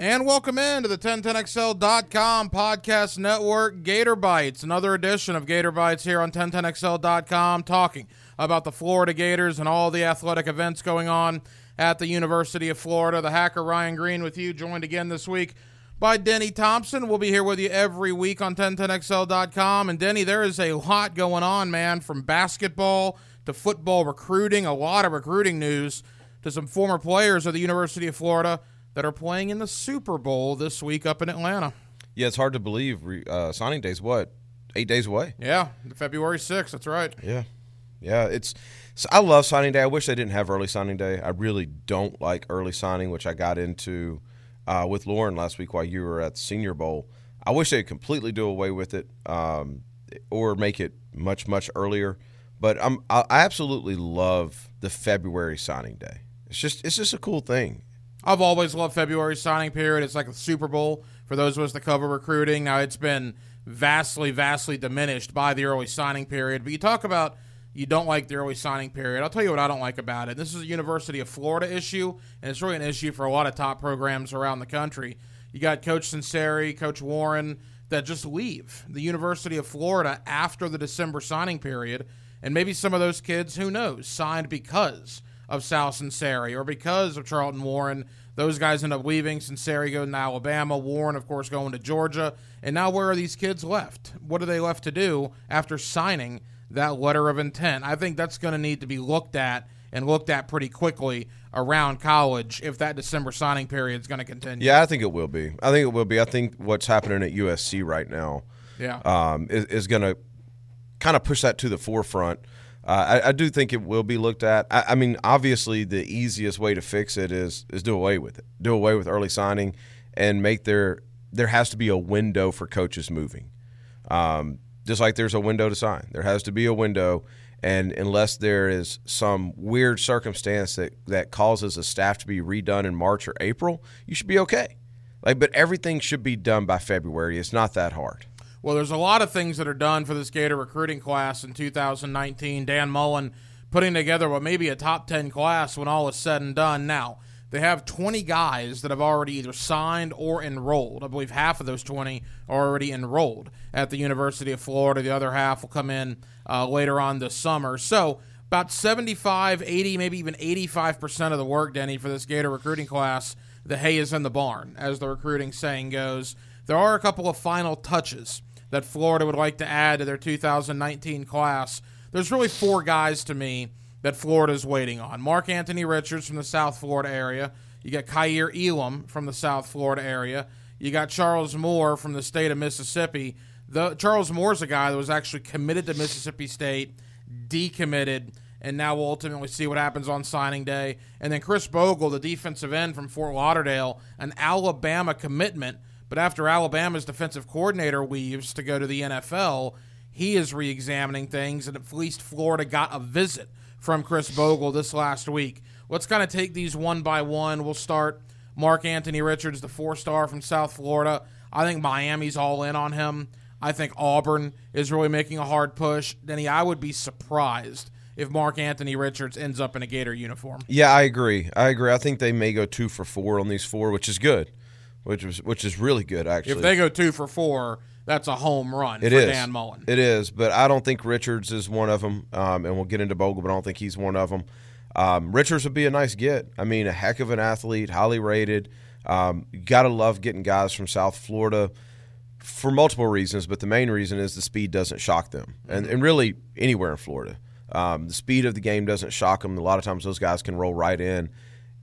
And welcome in to the 1010XL.com podcast network, Gator Bites, another edition of Gator Bites here on 1010XL.com, talking about the Florida Gators and all the athletic events going on at the University of Florida. The hacker Ryan Green with you, joined again this week by Denny Thompson. We'll be here with you every week on 1010XL.com. And Denny, there is a lot going on, man, from basketball to football recruiting, a lot of recruiting news to some former players of the University of Florida that are playing in the Super Bowl this week up in Atlanta. Yeah, it's hard to believe. Uh, signing day's what? Eight days away. Yeah, February 6th. That's right. Yeah. Yeah, it's. I love signing day. I wish they didn't have early signing day. I really don't like early signing, which I got into uh, with Lauren last week while you were at the Senior Bowl. I wish they'd completely do away with it um, or make it much, much earlier. But I'm, I absolutely love the February signing day. It's just it's just a cool thing. I've always loved February signing period. It's like a Super Bowl for those of us that cover recruiting. Now it's been vastly, vastly diminished by the early signing period. But you talk about you don't like the early signing period. I'll tell you what I don't like about it. This is a University of Florida issue, and it's really an issue for a lot of top programs around the country. You got Coach Sunseri, Coach Warren that just leave the University of Florida after the December signing period, and maybe some of those kids, who knows, signed because of Sal Sunseri or because of Charlton Warren. Those guys end up leaving. Sunseri going to Alabama. Warren, of course, going to Georgia. And now where are these kids left? What are they left to do after signing that letter of intent? I think that's going to need to be looked at and looked at pretty quickly around college if that December signing period is going to continue. Yeah, I think it will be. I think it will be. I think what's happening at USC right now yeah. um, is, is going to kind of push that to the forefront. Uh, I, I, do think it will be looked at. I, I, mean, obviously, the easiest way to fix it is is do away with it. Do away with early signing, and make there there has to be a window for coaches moving. Um, just like there's a window to sign, there has to be a window, and unless there is some weird circumstance that that causes a staff to be redone in March or April, you should be okay. Like, but everything should be done by February. It's not that hard. Well, there's a lot of things that are done for this Gator recruiting class in 2019. Dan Mullen putting together what may be a top 10 class when all is said and done. Now, they have 20 guys that have already either signed or enrolled. I believe half of those 20 are already enrolled at the University of Florida. The other half will come in uh, later on this summer. So, about 75, 80, maybe even 85% of the work, Denny, for this Gator recruiting class, the hay is in the barn, as the recruiting saying goes. There are a couple of final touches that Florida would like to add to their 2019 class. There's really four guys to me that Florida is waiting on. Mark Anthony Richards from the South Florida area. You got Kaiir Elam from the South Florida area. You got Charles Moore from the state of Mississippi. The Charles Moore's a guy that was actually committed to Mississippi State, decommitted, and now we'll ultimately see what happens on signing day. And then Khris Bogle, the defensive end from Fort Lauderdale, an Alabama commitment but after Alabama's defensive coordinator leaves to go to the NFL, he is re examining things, and at least Florida got a visit from Khris Bogle this last week. Let's kind of take these one by one. We'll start Mark Anthony Richards, the four star from South Florida. I think Miami's all in on him. I think Auburn is really making a hard push. Denny, I would be surprised if Mark Anthony Richards ends up in a Gator uniform. Yeah, I agree. I agree. I think they may go two for four on these four, which is good which was which is really good actually. If they go two for four, that's a home run it for is. Dan Mullen. It is, but I don't think Richards is one of them, um, and we'll get into Bogle, but I don't think he's one of them. Um, Richards would be a nice get. I mean, a heck of an athlete, highly rated. Um, you gotta love getting guys from South Florida for multiple reasons, but the main reason is the speed doesn't shock them, and, and really anywhere in Florida. Um, the speed of the game doesn't shock them. A lot of times, those guys can roll right in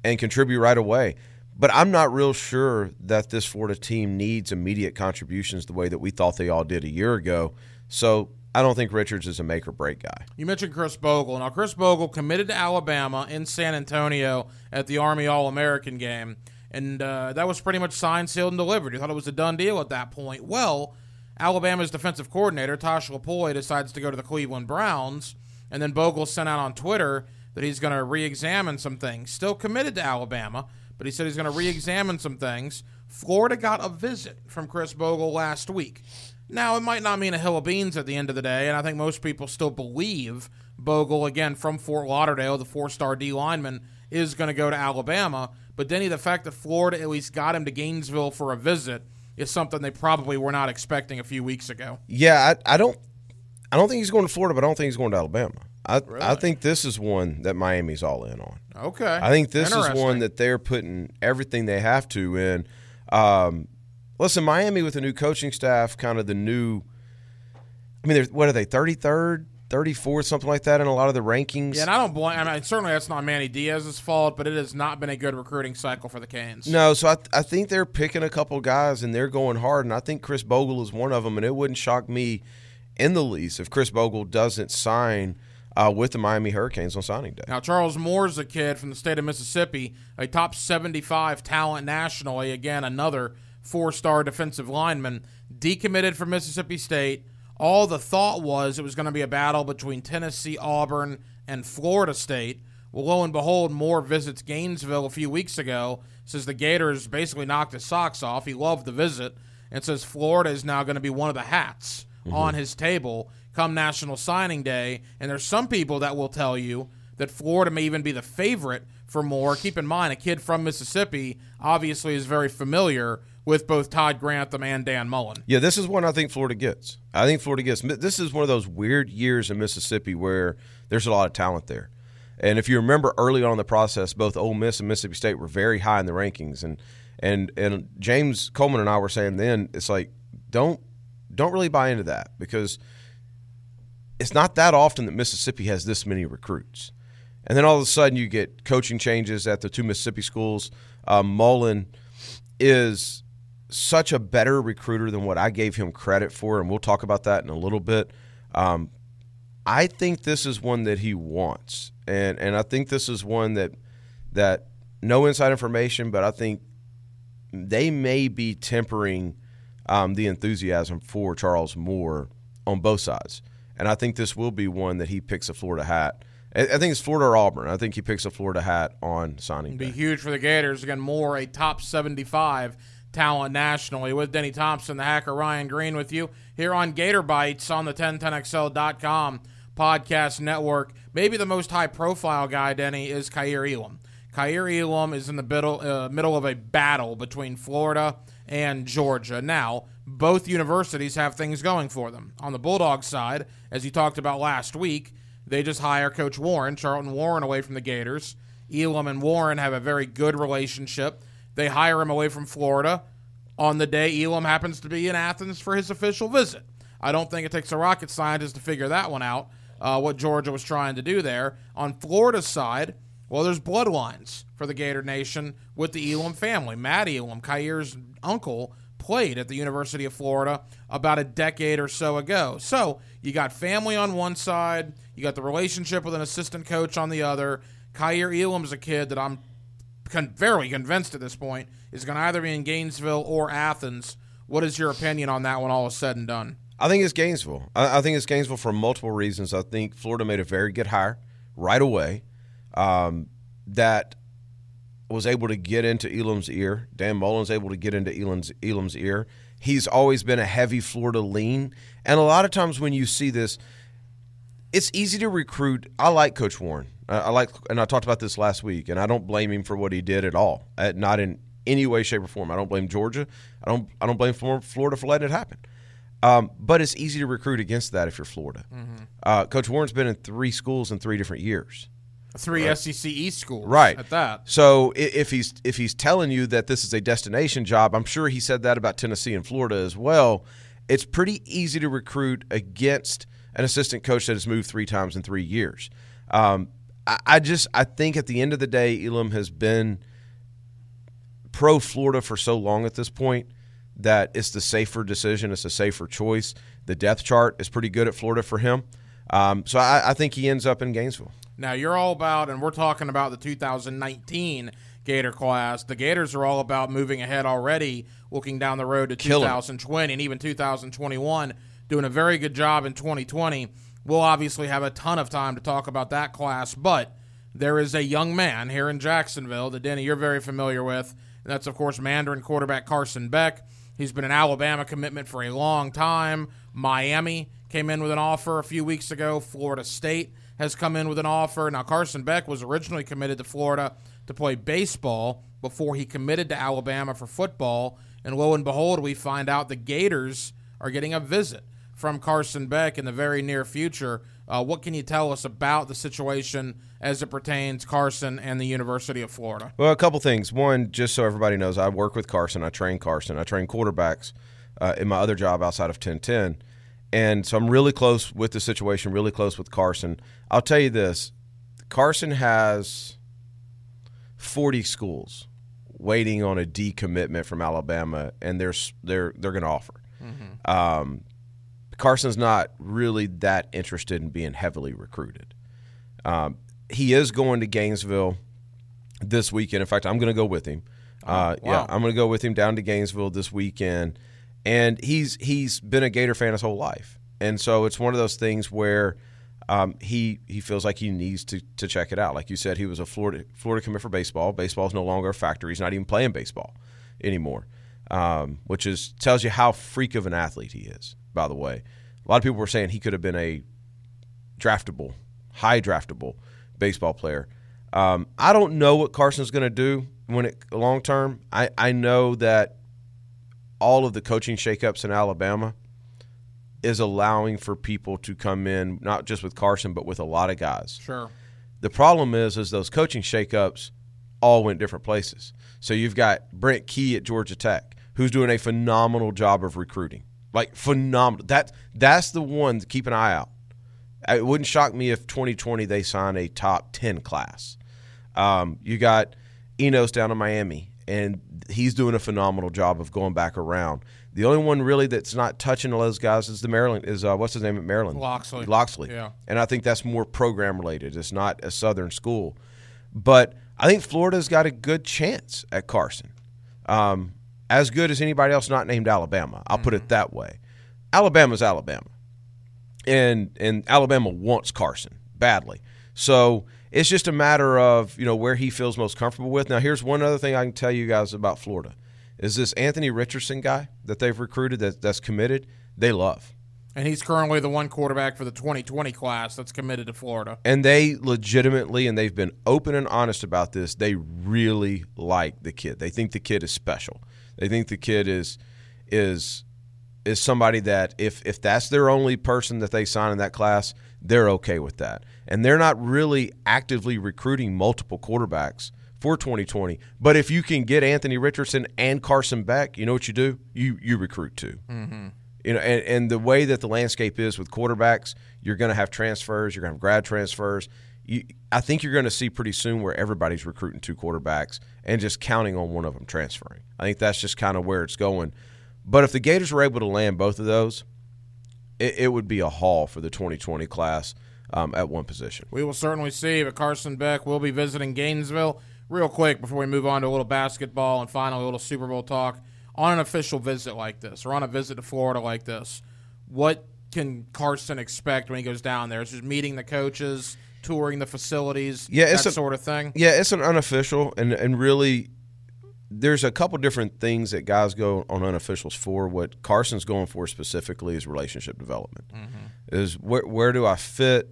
and contribute right away. But I'm not real sure that this Florida team needs immediate contributions the way that we thought they all did a year ago. So I don't think Richards is a make or break guy. You mentioned Khris Bogle. Now, Khris Bogle committed to Alabama in San Antonio at the Army All American game. And uh, that was pretty much signed, sealed, and delivered. You thought it was a done deal at that point. Well, Alabama's defensive coordinator, Tosh Lupoi, decides to go to the Cleveland Browns. And then Bogle sent out on Twitter that he's going to re examine some things. Still committed to Alabama but he said he's going to re examine some things. Florida got a visit from Khris Bogle last week. Now, it might not mean a hill of beans at the end of the day, and I think most people still believe Bogle, again, from Fort Lauderdale, the four star D lineman, is going to go to Alabama. But Denny, the fact that Florida at least got him to Gainesville for a visit is something they probably were not expecting a few weeks ago. Yeah, I, I don't, I don't think he's going to Florida, but I don't think he's going to Alabama. I, I think this is one that Miami's all in on. Okay. I think this is one that they're putting everything they have to in. Um, listen, Miami with the new coaching staff, kind of the new. I mean, what are they? Thirty third, thirty fourth, something like that in a lot of the rankings. Yeah, and I don't blame. I mean, certainly that's not Manny Diaz's fault, but it has not been a good recruiting cycle for the Canes. No, so I, I think they're picking a couple guys and they're going hard, and I think Khris Bogle is one of them. And it wouldn't shock me in the least if Khris Bogle doesn't sign uh, with the Miami Hurricanes on signing day. Now, Charles Moore's a kid from the state of Mississippi, a top 75 talent nationally. Again, another four star defensive lineman, decommitted from Mississippi State. All the thought was it was going to be a battle between Tennessee, Auburn, and Florida State. Well, lo and behold, Moore visits Gainesville a few weeks ago. Says the Gators basically knocked his socks off. He loved the visit and says Florida is now going to be one of the hats on his table come National Signing Day. And there's some people that will tell you that Florida may even be the favorite for Moore. Keep in mind, a kid from Mississippi obviously is very familiar with both Todd Grantham and Dan Mullen. Yeah, this is one I think Florida gets. I think Florida gets. This is one of those weird years in Mississippi where there's a lot of talent there. And if you remember early on in the process, both Ole Miss and Mississippi State were very high in the rankings. And and and James Coleman and I were saying then it's like don't don't really buy into that because it's not that often that Mississippi has this many recruits. And then all of a sudden you get coaching changes at the two Mississippi schools. Um, Mullen is such a better recruiter than what I gave him credit for, and we'll talk about that in a little bit. Um, I think this is one that he wants, and and I think this is one that that no inside information, but I think they may be tempering um, the enthusiasm for Charles Moore on both sides, and I think this will be one that he picks a Florida hat. I think it's Florida or Auburn. I think he picks a Florida hat on signing Be day. huge for the Gators. Again, Moore a top 75 talent nationally. With Denny Thompson, the hacker Ryan Green with you here on Gator Bites on the 1010XL.com podcast network. Maybe the most high profile guy, Denny, is Kaiir Elam. Kaiir Elam is in the middle, uh, middle of a battle between Florida and Georgia. Now, both universities have things going for them. On the Bulldogs side, as you talked about last week, they just hire Coach Warren, Charlton Warren, away from the Gators. Elam and Warren have a very good relationship. They hire him away from Florida on the day Elam happens to be in Athens for his official visit. I don't think it takes a rocket scientist to figure that one out, uh, what Georgia was trying to do there. On Florida's side, well, there's bloodlines for the Gator Nation with the Elam family. Matt Elam, Kaiir's uncle, played at the University of Florida about a decade or so ago. So you got family on one side, you got the relationship with an assistant coach on the other. Kaiir Elam's a kid that I'm con- very convinced at this point is going to either be in Gainesville or Athens. What is your opinion on that when all is said and done? I think it's Gainesville. I, I think it's Gainesville for multiple reasons. I think Florida made a very good hire right away um, that was able to get into Elam's ear. Dan Mullen's able to get into Elam's, Elam's ear. He's always been a heavy Florida lean. And a lot of times when you see this, it's easy to recruit. I like Coach Warren. I, I like, and I talked about this last week, and I don't blame him for what he did at all. Uh, not in any way, shape, or form. I don't blame Georgia. I don't. I don't blame Florida for letting it happen. Um, but it's easy to recruit against that if you're Florida. Uh, Coach Warren's been in three schools in three different years. Three SEC East schools, Right. At that, So if he's if he's telling you that this is a destination job, I'm sure he said that about Tennessee and Florida as well. It's pretty easy to recruit against an assistant coach that has moved three times in three years. Um, I, I just I think at the end of the day, Elam has been pro Florida for so long at this point that it's the safer decision. It's a safer choice. The depth chart is pretty good at Florida for him. Um, so I, I think he ends up in Gainesville. Now you're all about, and we're talking about the 2019 Gator class. The Gators are all about moving ahead already, looking down the road to it. 2020 and even 2021, doing a very good job in 2020. We'll obviously have a ton of time to talk about that class, but there is a young man here in Jacksonville that Denny you're very familiar with, and that's of course Mandarin quarterback Carson Beck. He's been an Alabama commitment for a long time. Miami came in with an offer a few weeks ago. Florida State has come in with an offer. Now, Carson Beck was originally committed to Florida to play baseball before he committed to Alabama for football. And lo and behold, we find out the Gators are getting a visit from Carson Beck in the very near future. Uh, what can you tell us about the situation as it pertains Carson and the University of Florida? Well, a couple things. One, just so everybody knows, I work with Carson. I train Carson. I train quarterbacks uh, in my other job outside of 1010. And so I'm really close with the situation, really close with Carson. I'll tell you this Carson has 40 schools waiting on a decommitment from Alabama, and they're, they're, they're going to offer. Mm-hmm. Um, Carson's not really that interested in being heavily recruited. Um, he is going to Gainesville this weekend. In fact, I'm going to go with him. Oh, Uh, wow. Yeah, I'm going to go with him down to Gainesville this weekend. And he's he's been a Gator fan his whole life, and so it's one of those things where um, he he feels like he needs to to check it out. Like you said, he was a Florida Florida commit for baseball. Baseball is no longer a factor. He's not even playing baseball anymore, um, which is tells you how freak of an athlete he is. By the way, a lot of people were saying he could have been a draftable, high draftable baseball player. Um, I don't know what Carson's going to do when it long term. I, I know that all of the coaching shakeups in Alabama is allowing for people to come in, not just with Carson, but with a lot of guys. Sure. The problem is, is those coaching shakeups all went different places. So you've got Brent Key at Georgia Tech, who's doing a phenomenal job of recruiting, like phenomenal. That that's the one to keep an eye out. It wouldn't shock me if 2020 they sign a top 10 class. Um, you got Enos down in Miami, and he's doing a phenomenal job of going back around. The only one really that's not touching all those guys is the Maryland is uh, what's his name at Maryland Locksley. Locksley. Yeah. And I think that's more program related. It's not a Southern school. But I think Florida's got a good chance at Carson. Um, as good as anybody else not named Alabama. I'll put it that way. Alabama's Alabama. And and Alabama wants Carson badly. So it's just a matter of, you know, where he feels most comfortable with. Now here's one other thing I can tell you guys about Florida. Is this Anthony Richardson guy that they've recruited that, that's committed, they love. And he's currently the one quarterback for the 2020 class that's committed to Florida. and they legitimately and they've been open and honest about this they really like the kid they think the kid is special they think the kid is is is somebody that if if that's their only person that they sign in that class they're okay with that and they're not really actively recruiting multiple quarterbacks for 2020 but if you can get anthony richardson and carson beck you know what you do you you recruit too mm-hmm. you know, and, and the way that the landscape is with quarterbacks, you're going to have transfers, you're going to have grad transfers. You, I think you're going to see pretty soon where everybody's recruiting two quarterbacks and just counting on one of them transferring. I think that's just kind of where it's going. But if the Gators were able to land both of those, it, it would be a haul for the 2020 class um, at one position. We will certainly see, but Carson Beck will be visiting Gainesville. Real quick before we move on to a little basketball and finally a little Super Bowl talk. On an official visit like this, or on a visit to Florida like this, what can Carson expect when he goes down there? Is just meeting the coaches, touring the facilities, Yeah, it's that a- sort of thing? Yeah, it's an unofficial, and and really, there's a couple different things that guys go on unofficials for. What Carson's going for specifically is relationship development. Is where where do I fit?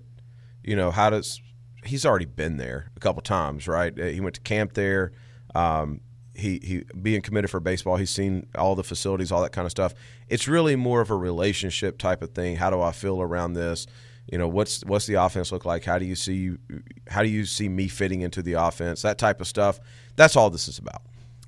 You know, how does he's already been there a couple times, right? Uh, He went to camp there. Um, he he being committed for baseball, he's seen all the facilities, all that kind of stuff. It's really more of a relationship type of thing. How do I feel around this? You know, what's what's the offense look like? How do you see how do you see me fitting into the offense? That type of stuff. That's all this is about.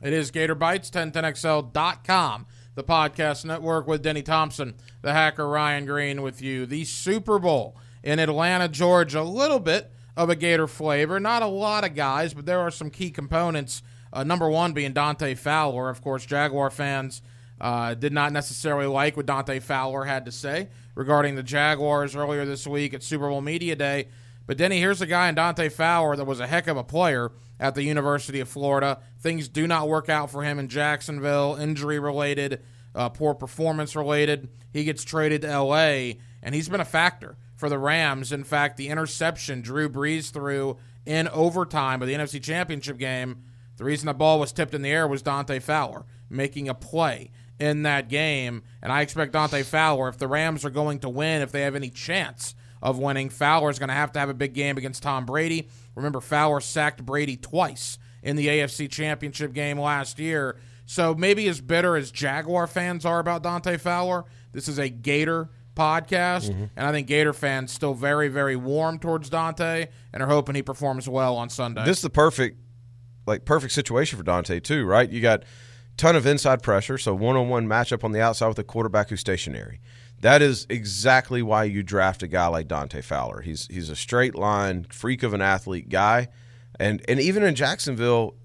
It is Gator Bites, 1010XL.com, the podcast network with Denny Thompson, the hacker Ryan Green with you. The Super Bowl in Atlanta, Georgia, a little bit of a Gator flavor. Not a lot of guys, but there are some key components. Uh, number one being Dante Fowler. Of course, Jaguar fans uh, did not necessarily like what Dante Fowler had to say regarding the Jaguars earlier this week at Super Bowl Media Day. But Denny, here's a guy in Dante Fowler that was a heck of a player at the University of Florida. Things do not work out for him in Jacksonville, injury related, uh, poor performance related. He gets traded to LA, and he's been a factor for the Rams. In fact, the interception Drew Brees threw in overtime of the NFC Championship game, the reason the ball was tipped in the air was Dante Fowler making a play in that game. And I expect Dante Fowler, if the Rams are going to win, if they have any chance of winning, Fowler is going to have to have a big game against Tom Brady. Remember, Fowler sacked Brady twice in the AFC Championship game last year. So maybe as bitter as Jaguar fans are about Dante Fowler, this is a Gator podcast, Mm-hmm. and I think Gator fans still very, very warm towards Dante and are hoping he performs well on Sunday. This is the perfect, like perfect situation for Dante too, right? You got ton of inside pressure, so one on one matchup on the outside with a quarterback who's stationary. That is exactly why you draft a guy like Dante Fowler. He's he's a straight line freak of an athlete guy, and and even in Jacksonville,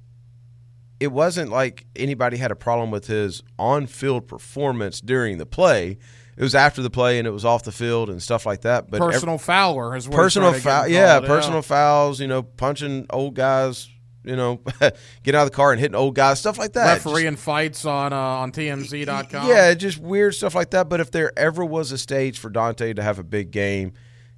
it wasn't like anybody had a problem with his on field performance during the play. It was after the play and it was off the field and stuff like that. But personal Fowler is personal trying to get foul, yeah, personal fouls. You know, punching old guys. You know, get out of the car and hitting old guys, stuff like that. Just- refereeing fights on uh, on TMZ.com. yeah, just weird stuff like that. But if there ever was a stage for Dante to have a big game,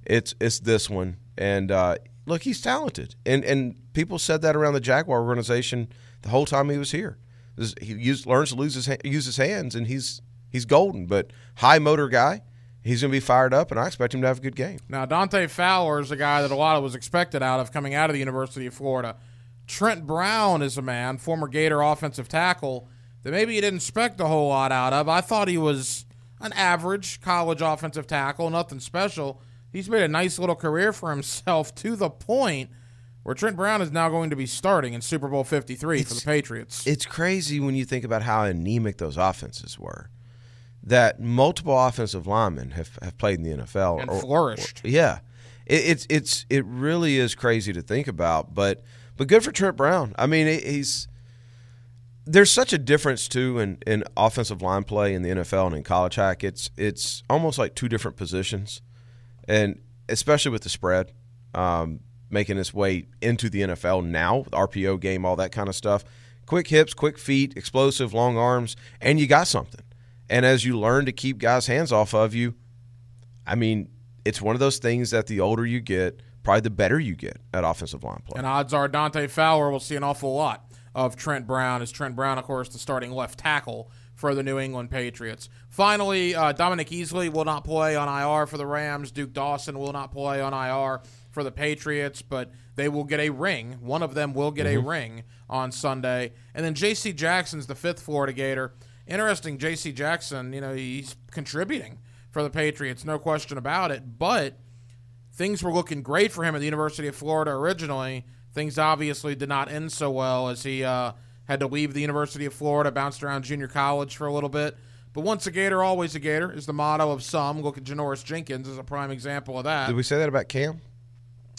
it's it's this one. And uh, look, he's talented, and and people said that around the Jaguar organization the whole time he was here. He used, learns to lose his use his hands, and he's he's golden. But high motor guy, he's going to be fired up, and I expect him to have a good game. Now, Dante Fowler is a guy that a lot of was expected out of coming out of the University of Florida. Trent Brown is a man, former Gator offensive tackle, that maybe you didn't expect a whole lot out of. I thought he was an average college offensive tackle, nothing special. He's made a nice little career for himself to the point where Trent Brown is now going to be starting in Super Bowl 53 for the Patriots. It's crazy when you think about how anemic those offenses were. That multiple offensive linemen have, have played in the NFL And or- flourished. or- yeah, it, it's it's it really is crazy to think about. But but good for Trent Brown. I mean, he's there's such a difference too in, in offensive line play in the NFL and in college hack. It's it's almost like two different positions, and especially with the spread um, making its way into the NFL now, with RPO game, all that kind of stuff. Quick hips, quick feet, explosive, long arms, and you got something. And as you learn to keep guys' hands off of you, I mean, it's one of those things that the older you get, probably the better you get at offensive line play. And odds are Dante Fowler will see an awful lot of Trent Brown, as Trent Brown, of course, the starting left tackle for the New England Patriots. Finally, uh, Dominique Easley will not play on IR for the Rams. Duke Dawson will not play on IR for the Patriots, but they will get a ring. One of them will get a ring on Sunday. And then J.C. Jackson's the fifth Florida Gator. Interesting, J.C. Jackson, you know, he's contributing for the Patriots, no question about it, but things were looking great for him at the University of Florida originally. Things obviously did not end so well as he uh, had to leave the University of Florida, bounced around junior college for a little bit. But once a Gator, always a Gator is the motto of some. Look at Janoris Jenkins as a prime example of that. Did we say that about Cam?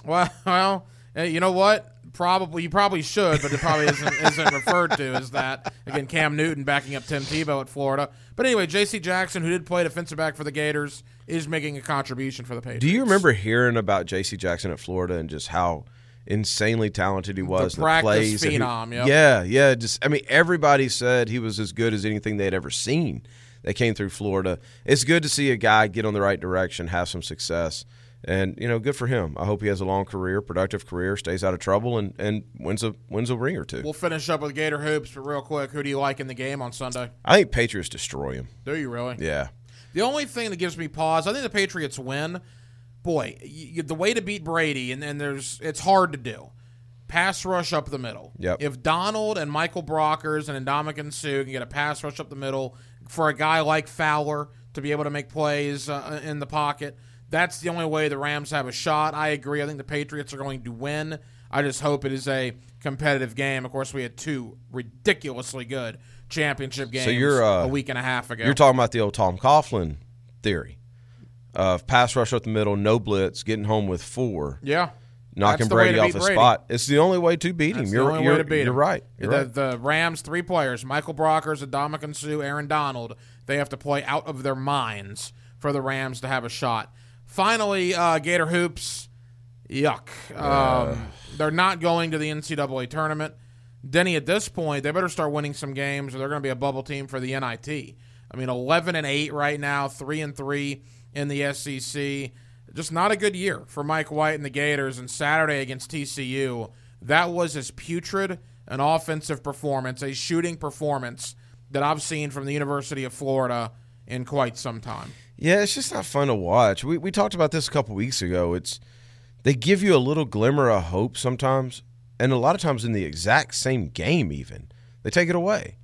Well, well, you know what? Probably you probably should, but it probably isn't isn't referred to as that. Again, Cam Newton backing up Tim Tebow at Florida. But anyway, J.C. Jackson, who did play defensive back for the Gators, is making a contribution for the Patriots. Do you remember hearing about J.C. Jackson at Florida and just how insanely talented he was? and practice plays phenom, yep. Yeah, yeah. Just I mean, everybody said he was as good as anything they'd ever seen. That came through Florida. It's good to see a guy get on the right direction, have some success, and you know, good for him. I hope he has a long career, productive career, stays out of trouble, and and wins a wins a ring or two. We'll finish up with Gator hoops, but real quick, who do you like in the game on Sunday? I think Patriots destroy him. Do you really? Yeah. The only thing that gives me pause, I think the Patriots win. Boy, y the way to beat Brady, and, and there's it's hard to do. Pass rush up the middle. Yep. If Donald and Michael Brockers and Ndamukong Suh can get a pass rush up the middle for a guy like Fowler to be able to make plays uh, in the pocket, that's the only way the Rams have a shot. I agree. I think the Patriots are going to win. I just hope it is a competitive game. Of course, we had two ridiculously good championship games so you're, uh, a week and a half ago. You're talking about the old Tom Coughlin theory of pass rush up the middle, no blitz, getting home with four, yeah. knocking That's the way Brady off the spot. It's the only way to beat him. That's you're the only you're, way to beat you're him. right. You're the, right. the Rams, three players, Michael Brockers, Adama Suh, Aaron Donald, they have to play out of their minds for the Rams to have a shot. Finally, uh, Gator Hoops, yuck. Um, they're not going to the NCAA tournament. Denny, at this point, they better start winning some games or they're going to be a bubble team for the NIT. I mean, 11 and 8 right now, 3 and 3 in the SEC. Just not a good year for Mike White and the Gators. And Saturday against TCU, that was as putrid an offensive performance, a shooting performance that I've seen from the University of Florida in quite some time. Yeah, it's just not fun to watch. We we talked about this a couple weeks ago. It's they give you a little glimmer of hope sometimes and a lot of times in the exact same game, even they take it away,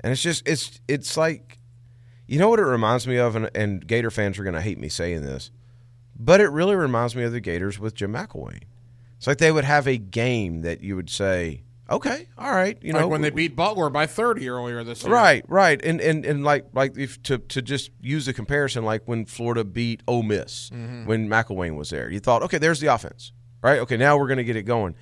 and it's just it's it's like, you know what it reminds me of, and, and Gator fans are going to hate me saying this, but it really reminds me of the Gators with Jim McElwain. It's like they would have a game that you would say, okay, all right, you like know, when they beat Butler by 30 earlier this year. Right, right, and and and like like if to to just use the comparison, like when Florida beat Ole Miss mm-hmm. when McElwain was there, you thought, okay, there's the offense, right? Okay, now we're going to get it going,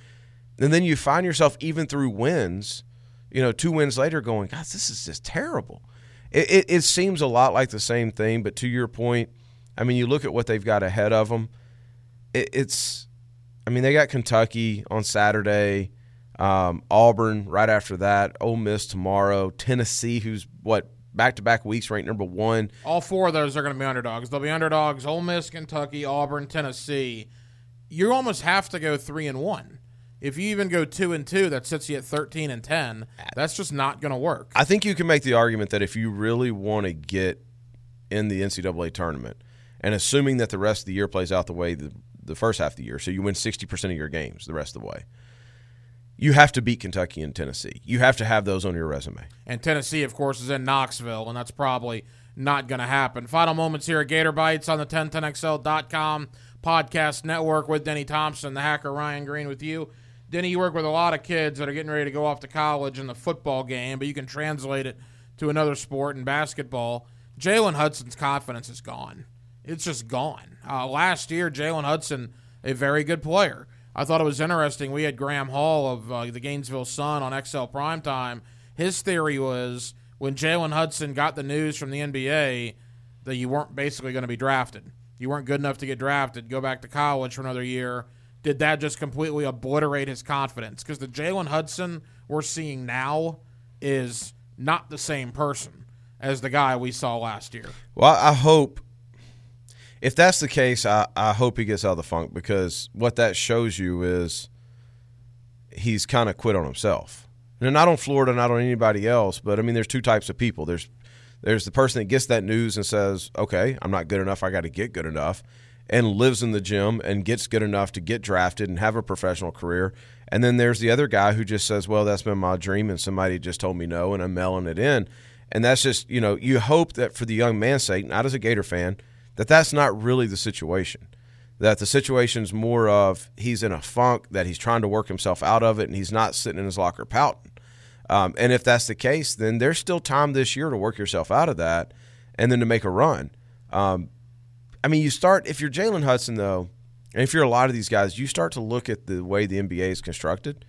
and then you find yourself even through wins, you know, two wins later, going, God, this is just terrible. It, it it seems a lot like the same thing, but to your point, I mean, you look at what they've got ahead of them. It, it's, I mean, they got Kentucky on Saturday. Um, Auburn right after that, Ole Miss tomorrow, Tennessee, who's what back to back weeks ranked number one. All four of those are going to be underdogs. They'll be underdogs Ole Miss, Kentucky, Auburn, Tennessee. You almost have to go 3 and 1. If you even go 2 and 2, that sets you at 13 and 10. That's just not going to work. I think you can make the argument that if you really want to get in the NCAA tournament, and assuming that the rest of the year plays out the way the, the first half of the year, so you win 60% of your games the rest of the way, you have to beat Kentucky and Tennessee. You have to have those on your resume. And Tennessee, of course, is in Knoxville, and that's probably not going to happen. Final moments here at Gator Bites on the 1010XL.com podcast network with Denny Thompson, the hacker Ryan Green with you. Denny, you work with a lot of kids that are getting ready to go off to college in the football game, but you can translate it to another sport in basketball. Jalen Hudson's confidence is gone. It's just gone. Uh, last year, Jalen Hudson, a very good player. I thought it was interesting. We had Graham Hall of uh, the Gainesville Sun on XL Primetime. His theory was when Jalen Hudson got the news from the NBA that you weren't basically going to be drafted, you weren't good enough to get drafted, go back to college for another year. Did that just completely obliterate his confidence? Because the Jalen Hudson we're seeing now is not the same person as the guy we saw last year. Well, I hope if that's the case, I, I hope he gets out of the funk because what that shows you is he's kind of quit on himself. And not on Florida, not on anybody else, but I mean, there's two types of people. There's there's the person that gets that news and says, "Okay, I'm not good enough. I got to get good enough," and lives in the gym and gets good enough to get drafted and have a professional career. And then there's the other guy who just says, "Well, that's been my dream, and somebody just told me no, and I'm mailing it in." And that's just you know, you hope that for the young man's sake, not as a Gator fan, that that's not really the situation. That the situation's more of he's in a funk, that he's trying to work himself out of it, and he's not sitting in his locker pouting. Um, and if that's the case, then there's still time this year to work yourself out of that, and then to make a run. Um, I mean, you start if you're Jalen Hudson though, and if you're a lot of these guys, you start to look at the way the NBA is constructed.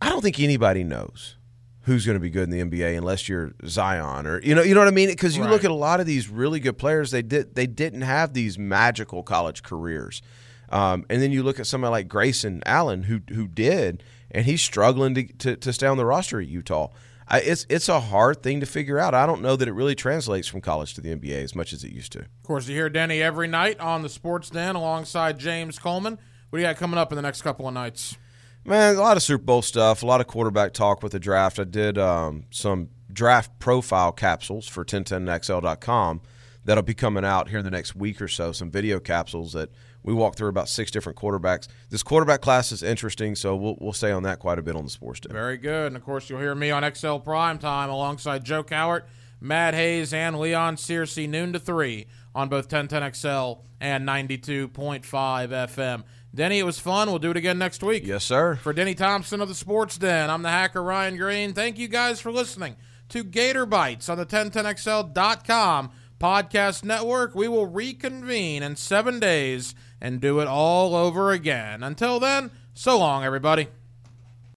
I don't think anybody knows who's going to be good in the NBA unless you're Zion or you know you know what I mean because you Right. look at a lot of these really good players they did they didn't have these magical college careers um, and then you look at somebody like Grayson Allen who who did and he's struggling to, to, to stay on the roster at Utah I, it's it's a hard thing to figure out I don't know that it really translates from college to the NBA as much as it used to Of course, you hear Denny every night on the Sports Den alongside James Coleman. What do you got coming up in the next couple of nights? Man, a lot of Super Bowl stuff, a lot of quarterback talk with the draft. I did um, some draft profile capsules for 1010XL.com that'll be coming out here in the next week or so. Some video capsules that we walk through about six different quarterbacks. This quarterback class is interesting, so we'll, we'll stay on that quite a bit on the sports day. Very good. And of course, you'll hear me on XL Prime Time alongside Joe Cowart, Matt Hayes, and Leon Searcy, noon to 3 on both 1010XL and 92.5 FM. Denny, it was fun. We'll do it again next week. Yes, sir. For Denny Thompson of the Sports Den, I'm the hacker Ryan Green. Thank you guys for listening to Gator Bites on the 1010XL.com podcast network. We will reconvene in seven days and do it all over again. Until then, so long, everybody.